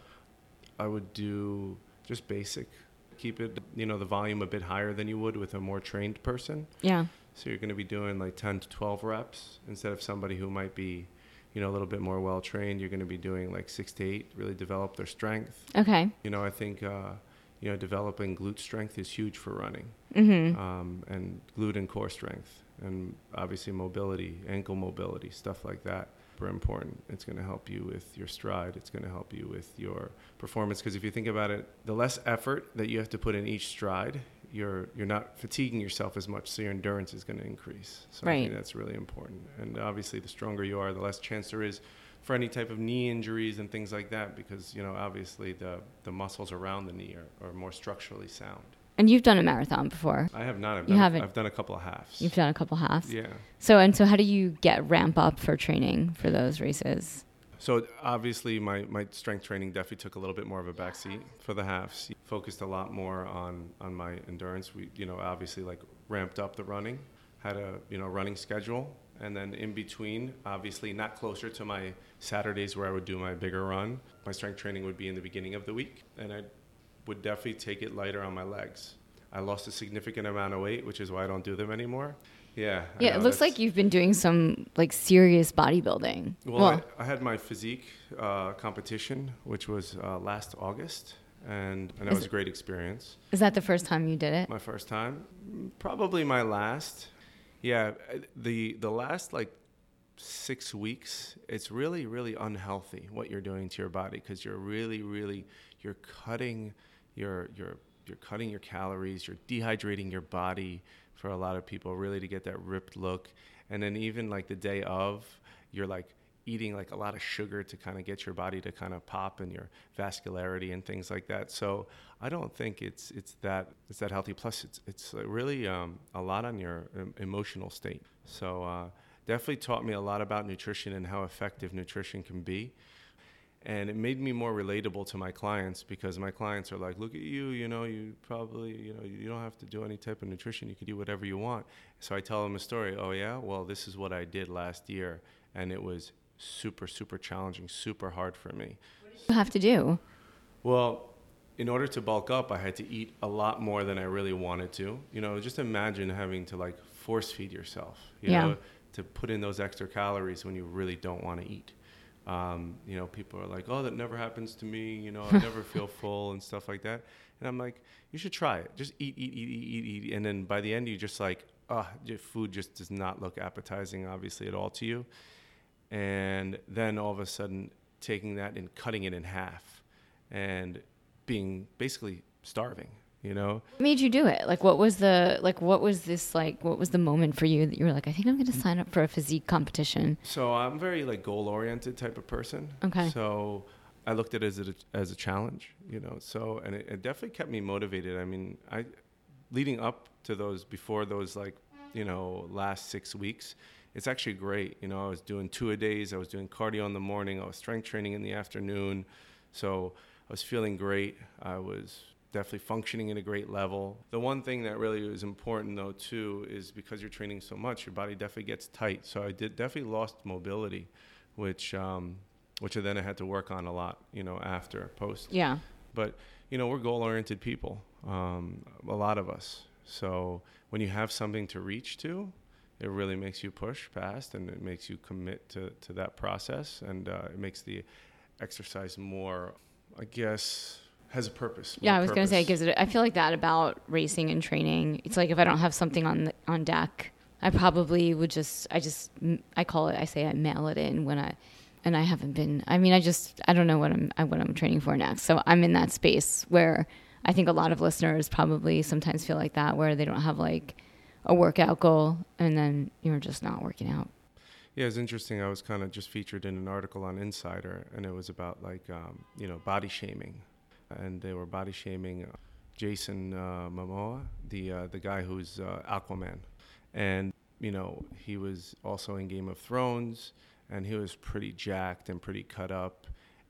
I would do just basic. Keep it, you know, the volume a bit higher than you would with a more trained person. Yeah. So you're going to be doing like 10 to 12 reps instead of somebody who might be, you know, a little bit more well trained. You're going to be doing like six to eight, really develop their strength. Okay. You know, I think, uh, you know, developing glute strength is huge for running, Mm-hmm. um, and glute and core strength, and obviously mobility, ankle mobility, stuff like that. Super important. It's going to help you with your stride. It's going to help you with your performance. Because if you think about it, the less effort that you have to put in each stride, you're you're not fatiguing yourself as much, so your endurance is going to increase. So I think that's really important. And obviously, the stronger you are, the less chance there is for any type of knee injuries and things like that. Because you know, obviously, the the muscles around the knee are, are more structurally sound. And you've done a marathon before. I have not. I've You done, haven't. I've done a couple of halves. You've done a couple halves. yeah. So and so, how do you get ramp up for training for those races? So obviously, my, my strength training definitely took a little bit more of a backseat for the halves. Focused a lot more on on my endurance. We you know obviously like ramped up the running, had a you know running schedule, and then in between, obviously not closer to my Saturdays where I would do my bigger run. My strength training would be in the beginning of the week, and I would definitely take it lighter on my legs. I lost a significant amount of weight, which is why I don't do them anymore. Yeah. I Yeah, know, it looks like you've been doing some like serious bodybuilding. well, I, I had my physique uh, competition, which was uh, last August, and, and that Is was a great experience. is that the first time you did it? My first time, probably my last. Yeah, the the last like six weeks, it's really really unhealthy what you're doing to your body because you're really really you're cutting your your you're cutting your calories, you're dehydrating your body for a lot of people really to get that ripped look, and then even like the day of, you're like eating like a lot of sugar to kind of get your body to kind of pop and your vascularity and things like that. So I don't think it's it's that it's that healthy. Plus, it's it's really um, a lot on your emotional state. So uh, definitely taught me a lot about nutrition and how effective nutrition can be. And it made me more relatable to my clients because my clients are like, "Look at you, you know, you probably, you know, you don't have to do any type of nutrition. You can do whatever you want." So I tell them a story. Oh yeah, well, this is what I did last year, and it was super, super challenging, super hard for me. You have to do. Well, in order to bulk up, I had to eat a lot more than I really wanted to. You know, just imagine having to like force feed yourself, you Yeah. know, to put in those extra calories when you really don't want to eat. Um, you know, people are like, oh, that never happens to me. You know, I never feel full and stuff like that. And I'm like, you should try it. Just eat, eat, eat, eat, eat, eat. And then by the end, you just like, ah, your food just does not look appetizing, obviously, at all to you. And then all of a sudden, taking that and cutting it in half and being basically starving, you know? What made you do it? Like, what was the like? What was this like? What was the moment for you that you were like, I think I'm going to mm. sign up for a physique competition? So I'm very like goal oriented type of person. Okay. So I looked at it as a, as a challenge, you know. So and it, it definitely kept me motivated. I mean, I leading up to those before those like you know last six weeks, it's actually great. You know, I was doing two a days. I was doing cardio in the morning. I was strength training in the afternoon. So I was feeling great. I was definitely functioning at a great level. The one thing that really is important though too is because you're training so much, your body definitely gets tight. So I did definitely lost mobility, which um, which then I had to work on a lot, you know, after post. Yeah. But you know, we're goal-oriented people, um, a lot of us. So when you have something to reach to, it really makes you push past, and it makes you commit to, to that process, and uh, it makes the exercise more, I guess, has a purpose. Yeah, I was gonna say it gives it. I feel like that about racing and training. It's like if I don't have something on the, on deck, I probably would just. I just. I call it. I say I mail it in when I, and I haven't been. I mean, I just. I don't know what I'm. What I'm training for next. So I'm in that space where I think a lot of listeners probably sometimes feel like that, where they don't have like a workout goal, and then you're just not working out. Yeah, it's interesting. I was kind of just featured in an article on Insider, and it was about like um, you know body shaming, and they were body shaming uh, Jason uh, Momoa, the uh, the guy who's uh, Aquaman, and you know he was also in Game of Thrones, and he was pretty jacked and pretty cut up.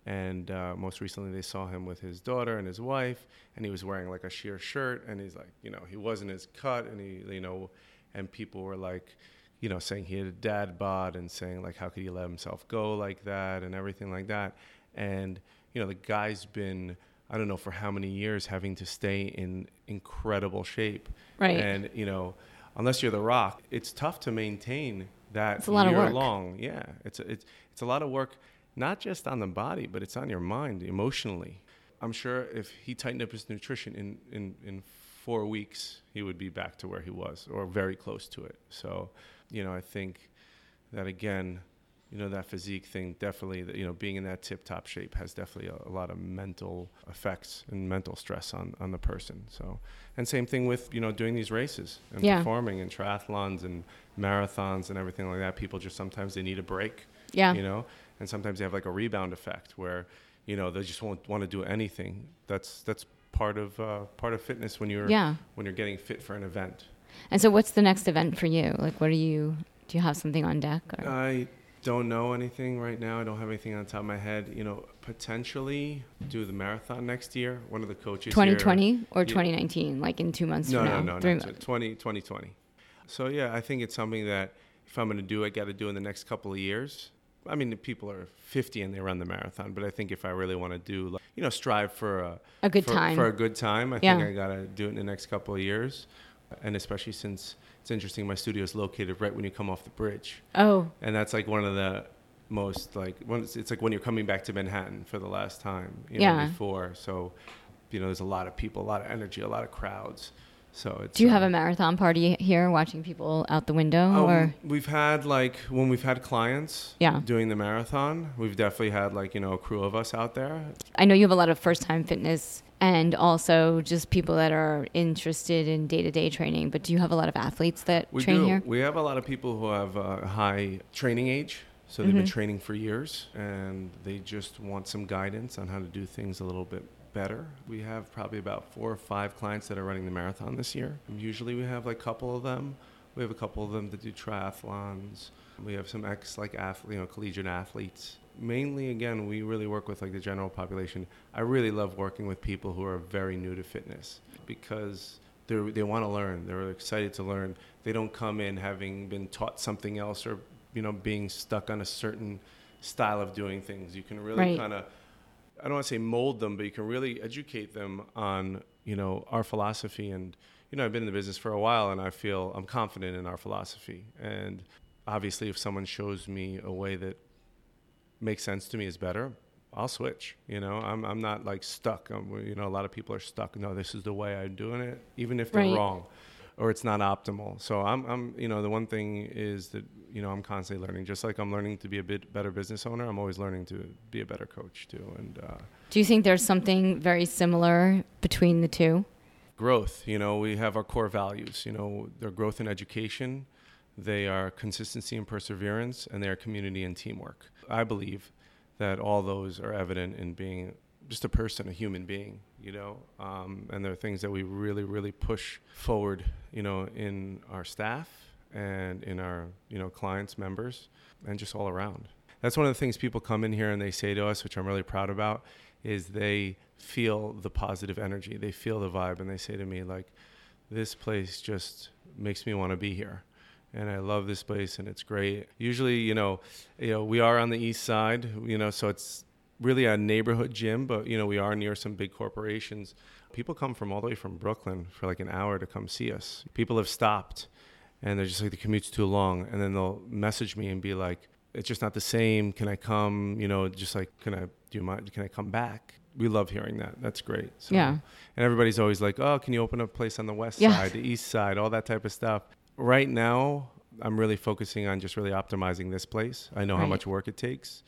And uh, most recently, they saw him with his daughter and his wife, and he was wearing like a sheer shirt, and he's like, you know, he wasn't as cut, and he, you know, and people were like, you know, saying he had a dad bod and saying like, how could he let himself go like that and everything like that. And you know, the guy's been I don't know for how many years having to stay in incredible shape. Right. And you know, unless you're the Rock, it's tough to maintain that It's a lot of year work. long. Yeah, it's a, it's it's a lot of work, not just on the body, but it's on your mind emotionally. I'm sure if he tightened up his nutrition in in in four weeks, he would be back to where he was or very close to it. So, you know, I think that again, you know, that physique thing definitely, you know, being in that tip top shape has definitely a, a lot of mental effects and mental stress on, on the person. So, and same thing with, you know, doing these races and Yeah. performing and triathlons and marathons and everything like that. People just sometimes they need a break, Yeah. you know, and sometimes they have like a rebound effect where, you know, they just won't want to do anything. That's, that's part of, uh, part of fitness when you're, Yeah. when you're getting fit for an event. And so, what's the next event for you? Like, what are you? Do you have something on deck? Or? I don't know anything right now. I don't have anything on top of my head. You know, potentially do the marathon next year. One of the coaches. here- 2020 or Yeah. 2019? Like in two months No, from no, now? no, no. months. 20, 2020. So yeah, I think it's something that if I'm going to do, I got to do in the next couple of years. I mean, the people are 50 and they run the marathon, but I think if I really want to do, like, you know, strive for a A good for, time. for a good time, I Yeah. think I got to do it in the next couple of years. And especially since it's interesting, my studio is located right when you come off the bridge oh, and that's like one of the most like when it's, it's like when you're coming back to Manhattan for the last time, you know, Yeah. before. So, you know, there's a lot of people, a lot of energy, a lot of crowds. So it's. do you have uh, a marathon party here, watching people out the window, um, or we've had like when we've had clients Yeah. doing the marathon, we've definitely had like you know a crew of us out there. I know you have a lot of first-time fitness and also just people that are interested in day-to-day training. But do you have a lot of athletes that We train do. here? We have a lot of people who have a high training age, so they've been Mhm. training for years, and they just want some guidance on how to do things a little bit better. We have probably about four or five clients that are running the marathon this year. Usually, we have like a couple of them. We have a couple of them that do triathlons. We have some ex like athlete, you know, collegiate athletes. Mainly, again, we really work with like the general population. I really love working with people who are very new to fitness because they they want to learn. They're excited to learn. They don't come in having been taught something else or you know being stuck on a certain style of doing things. You can really Right. kind of I don't want to say mold them, but you can really educate them on you know our philosophy. And you know I've been in the business for a while, and I feel I'm confident in our philosophy. And obviously, if someone shows me a way that makes sense to me is better, I'll switch. You know, I'm I'm not like stuck. I'm, you know, a lot of people are stuck. No, this is the way I'm doing it, even if they're Right. wrong, or it's not optimal. So I'm I'm you know the one thing is that you know I'm constantly learning. Just like I'm learning to be a bit better business owner, I'm always learning to be a better coach too. And uh, Do you think there's something very similar between the two? growth. You know, we have our core values. You know, they're growth and education. They are consistency and perseverance, and they are community and teamwork. I believe that all those are evident in being just a person, a human being. You know, um, and there are things that we really, really push forward. You know, in our staff and in our you know clients, members, and just all around. That's one of the things people come in here and they say to us, which I'm really proud about, is they feel the positive energy. They feel the vibe, and they say to me like, "This place just makes me want to be here." And I love this place, and it's great. Usually, you know, you know, we are on the east side, you know, so it's really a neighborhood gym, but you know, we are near some big corporations. People come from all the way from Brooklyn for like an hour to come see us. People have stopped, and they're just like the commute's too long, and then they'll message me and be like, "It's just not the same. Can I come? You know, just like, can I do my? Can I come back?" We love hearing that. That's great. So, Yeah. And everybody's always like, "Oh, can you open a place on the west Yeah. side, the east side, all that type of stuff?" Right now, I'm really focusing on just really optimizing this place. I know how much work it takes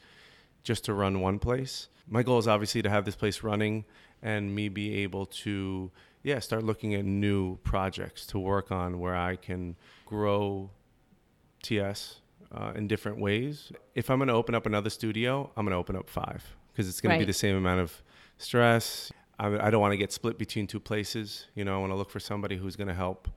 just to run one place. My goal is obviously to have this place running and me be able to, yeah, start looking at new projects to work on where I can grow TS uh, in different ways. If I'm going to open up another studio, I'm going to open up five because it's going to be the same amount of stress. I, I don't want to get split between two places. You know, I want to look for somebody who's going to help,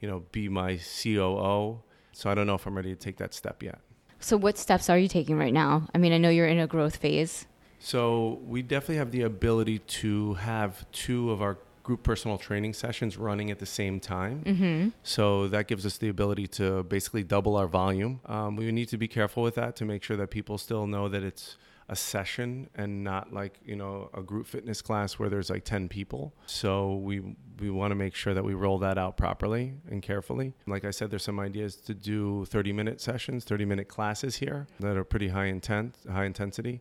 you know, be my COO. So I don't know if I'm ready to take that step yet. So, what steps are you taking right now? I mean, I know you're in a growth phase. So we definitely have the ability to have two of our group personal training sessions running at the same time. Mm-hmm. So that gives us the ability to basically double our volume. Um, we need to be careful with that to make sure that people still know that it's a session and not like you know a group fitness class where there's like 10 people. So we we want to make sure that we roll that out properly and carefully. Like i said there's some ideas to do 30 minute sessions 30 minute classes here that are pretty high intent high intensity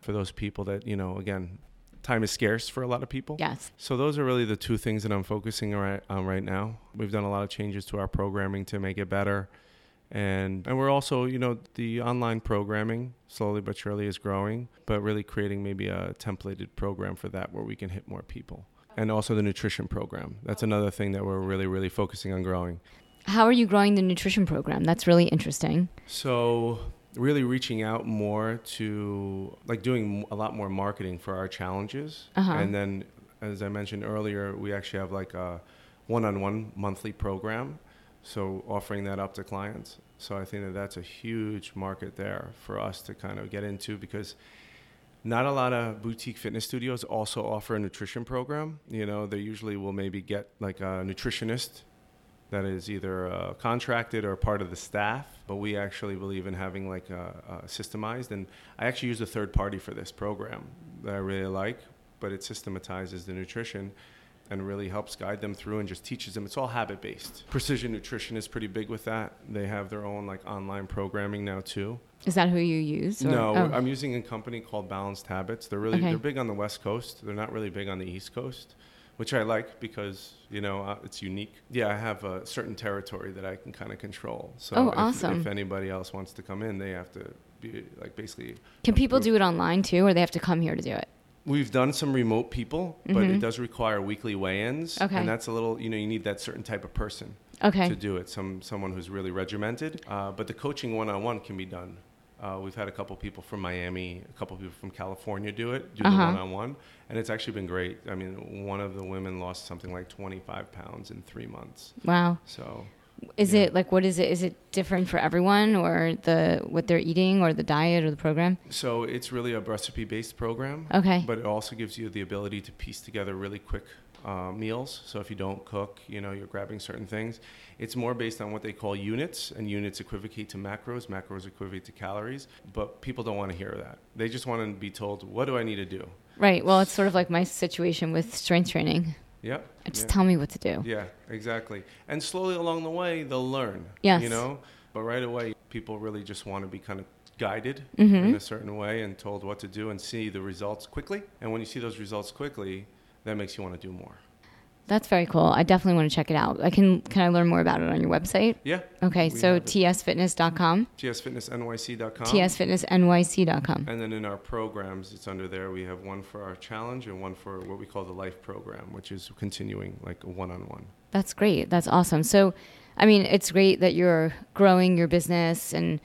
for those people that you know again time is scarce for a lot of people. Yes. so those are really the two things that i'm focusing right, on right now. We've done a lot of changes to our programming to make it better and and we're also you know the online programming slowly but surely is growing but really creating maybe a templated program for that where we can hit more people and also the nutrition program that's another thing that we're really really focusing on growing How are you growing the nutrition program? That's really interesting. so really reaching out more to like doing a lot more marketing for our challenges Uh-huh. and then as i mentioned earlier we actually have like a one-on-one monthly program so offering that up to clients so i think that that's a huge market there for us to kind of get into because not a lot of boutique fitness studios also offer a nutrition program you know they usually will maybe get like a nutritionist that is either uh, contracted or part of the staff. But we actually believe in having like a, a systemized, and I actually use a third party for this program that I really like. But it systematizes the nutrition and really helps guide them through and just teaches them. It's all habit based. Precision Nutrition is pretty big with that. They have their own like online programming now too. Is that who you use? or- No, oh. I'm using a company called Balanced Habits. They're really Okay. they're big on the West Coast. They're not really big on the East Coast, which I like because you know uh, it's unique. Yeah, I have a certain territory that I can kind of control. So Oh, if, awesome. if anybody else wants to come in, they have to be like basically. Can people approved. do it online too, or they have to come here to do it? We've done some remote people, but it does require weekly weigh-ins, Mm-hmm. Okay. and that's a little you know you need that certain type of person Okay. to do it. Some someone who's really regimented. Uh, but the coaching one-on-one can be done. Uh, we've had a couple people from Miami, a couple people from California do it, do Uh-huh. the one-on-one, and it's actually been great. I mean, one of the women lost something like 25 pounds in three months. Wow. So Is Yeah. it like what is it? Is it different for everyone, or the what they're eating, or the diet, or the program? So it's really a recipe-based program. Okay. But it also gives you the ability to piece together really quick uh, meals. So if you don't cook, you know, you're grabbing certain things. It's more based on what they call units, and units equivocate to macros. Macros equivocate to calories. But people don't want to hear that. They just want to be told, "What do I need to do?" Right. Well, it's sort of like my situation with strength training. Yep. Just yeah. tell me what to do. Yeah, exactly. And slowly along the way, they'll learn. Yes. You know, but right away, people really just want to be kind of guided Mm-hmm. in a certain way and told what to do and see the results quickly. And when you see those results quickly, that makes you want to do more. That's very cool. I definitely want to check it out. I can can I learn more about it on your website? Yeah. Okay, We so tsfitness.com, tsfitnessnyc.com. tsfitnessnyc.com. And then in our programs, it's under there. We have one for our challenge and one for what we call the life program, which is continuing like a one-on-one. That's great. That's awesome. So, I mean, it's great that you're growing your business and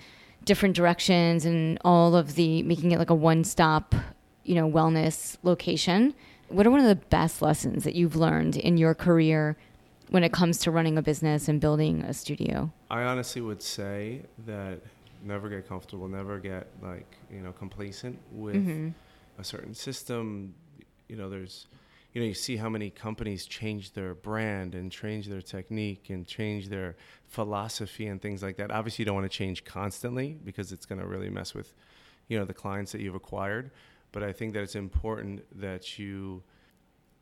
different directions and all of the making it like a one-stop, you know, wellness location. What are one of the best lessons that you've learned in your career when it comes to running a business and building a studio? I honestly would say that never get comfortable, never get like, you know, complacent with Mm-hmm. a certain system. You know, there's, you know, you see how many companies change their brand and change their technique and change their philosophy and things like that. Obviously, you don't want to change constantly because it's going to really mess with, you know, the clients that you've acquired. But I think that it's important that you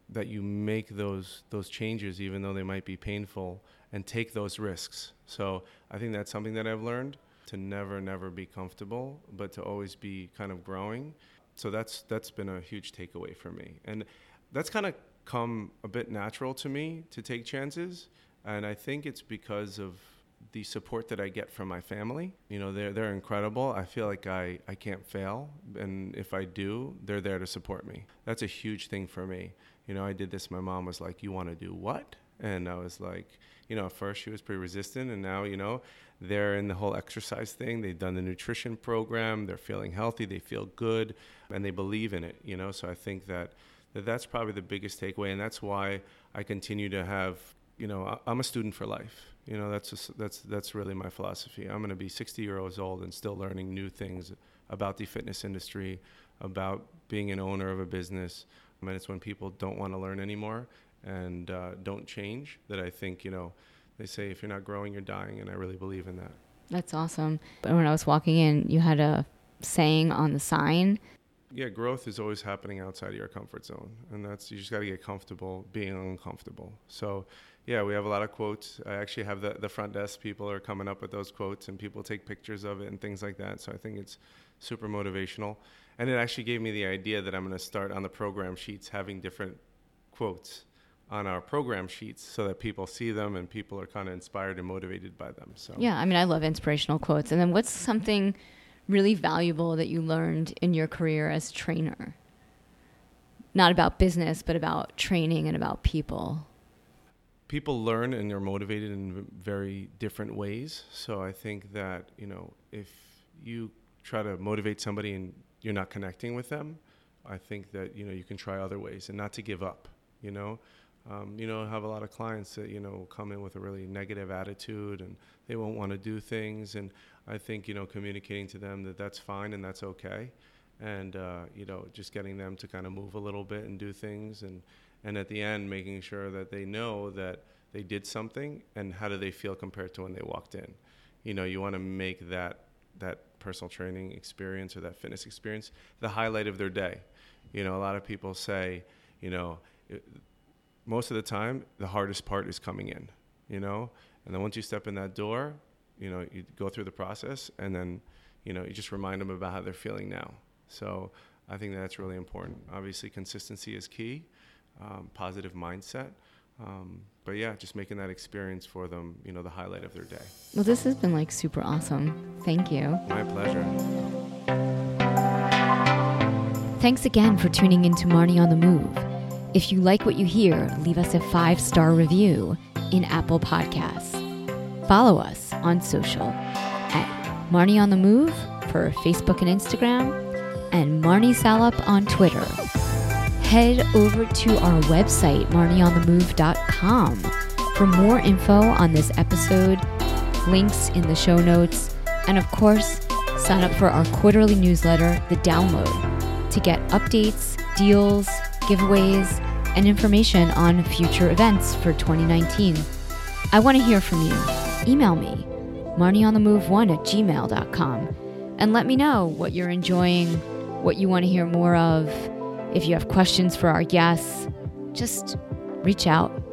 that you make those those changes even though they might be painful and take those risks. So I think that's something that I've learned to never never be comfortable, but to always be kind of growing. So that's that's been a huge takeaway for me. And that's kind of come a bit natural to me to take chances, and I think it's because of the support that I get from my family. You know, they're they're incredible. I feel like I I can't fail, and if I do, they're there to support me. That's a huge thing for me. You know, I did this. My mom was like, "You want to do what?" And I was like, you know, at first she was pretty resistant, and now, you know, they're in the whole exercise thing. They've done the nutrition program. They're feeling healthy. They feel good, and they believe in it. You know, so I think that, that that's probably the biggest takeaway, and that's why I continue to have. You know, I'm a student for life. You know, that's just, that's that's really my philosophy. I'm going to be 60 years old and still learning new things about the fitness industry, about being an owner of a business. I mean, it's when people don't want to learn anymore, and uh, don't change. That I think you know, they say if you're not growing, you're dying, and I really believe in that. That's awesome. But when I was walking in, you had a saying on the sign. Yeah, growth is always happening outside of your comfort zone, and that's you just got to get comfortable being uncomfortable. So, yeah, we have a lot of quotes. I actually have the the front desk people are coming up with those quotes, and people take pictures of it and things like that. So I think it's super motivational, and it actually gave me the idea that I'm going to start on the program sheets having different quotes on our program sheets so that people see them and people are kind of inspired and motivated by them. So Yeah, I mean, I love inspirational quotes. And then what's something really valuable that you learned in your career as trainer? Not about business, but about training and about people. People learn and they're motivated in very different ways. So I think that, you know, if you try to motivate somebody and you're not connecting with them, I think that, you know, you can try other ways and not to give up, you know. Um, you know, I have a lot of clients that, you know, come in with a really negative attitude and they won't want to do things. And I think, you know, communicating to them that that's fine and that's okay. And, uh, you know, just getting them to kind of move a little bit and do things and, and at the end making sure that they know that they did something and how do they feel compared to when they walked in? You know you want to make that that personal training experience or that fitness experience the highlight of their day. You know a lot of people say you know it, most of the time the hardest part is coming in you know? And then once you step in that door you know you go through the process and then you know you just remind them about how they're feeling now. So i think that's really important. Obviously consistency is key um, positive mindset. Um, but yeah, just making that experience for them, you know, the highlight of their day. Well, this has been like super awesome. Thank you. My pleasure. Thanks again for tuning in to Marnie on the Move. If you like what you hear, leave us a five star review in Apple Podcasts. Follow us on social at Marnie on the Move for Facebook and Instagram, and Marnie Salop on Twitter. Head over to our website, marnieonthemove.com, for more info on this episode, links in the show notes, and of course, sign up for our quarterly newsletter, The Download to get updates, deals, giveaways, and information on future events for 2019. I want to hear from you. Email me, marnieonthemove1 at gmail.com, and let me know what you're enjoying, what you want to hear more of. If you have questions for our guests, just reach out.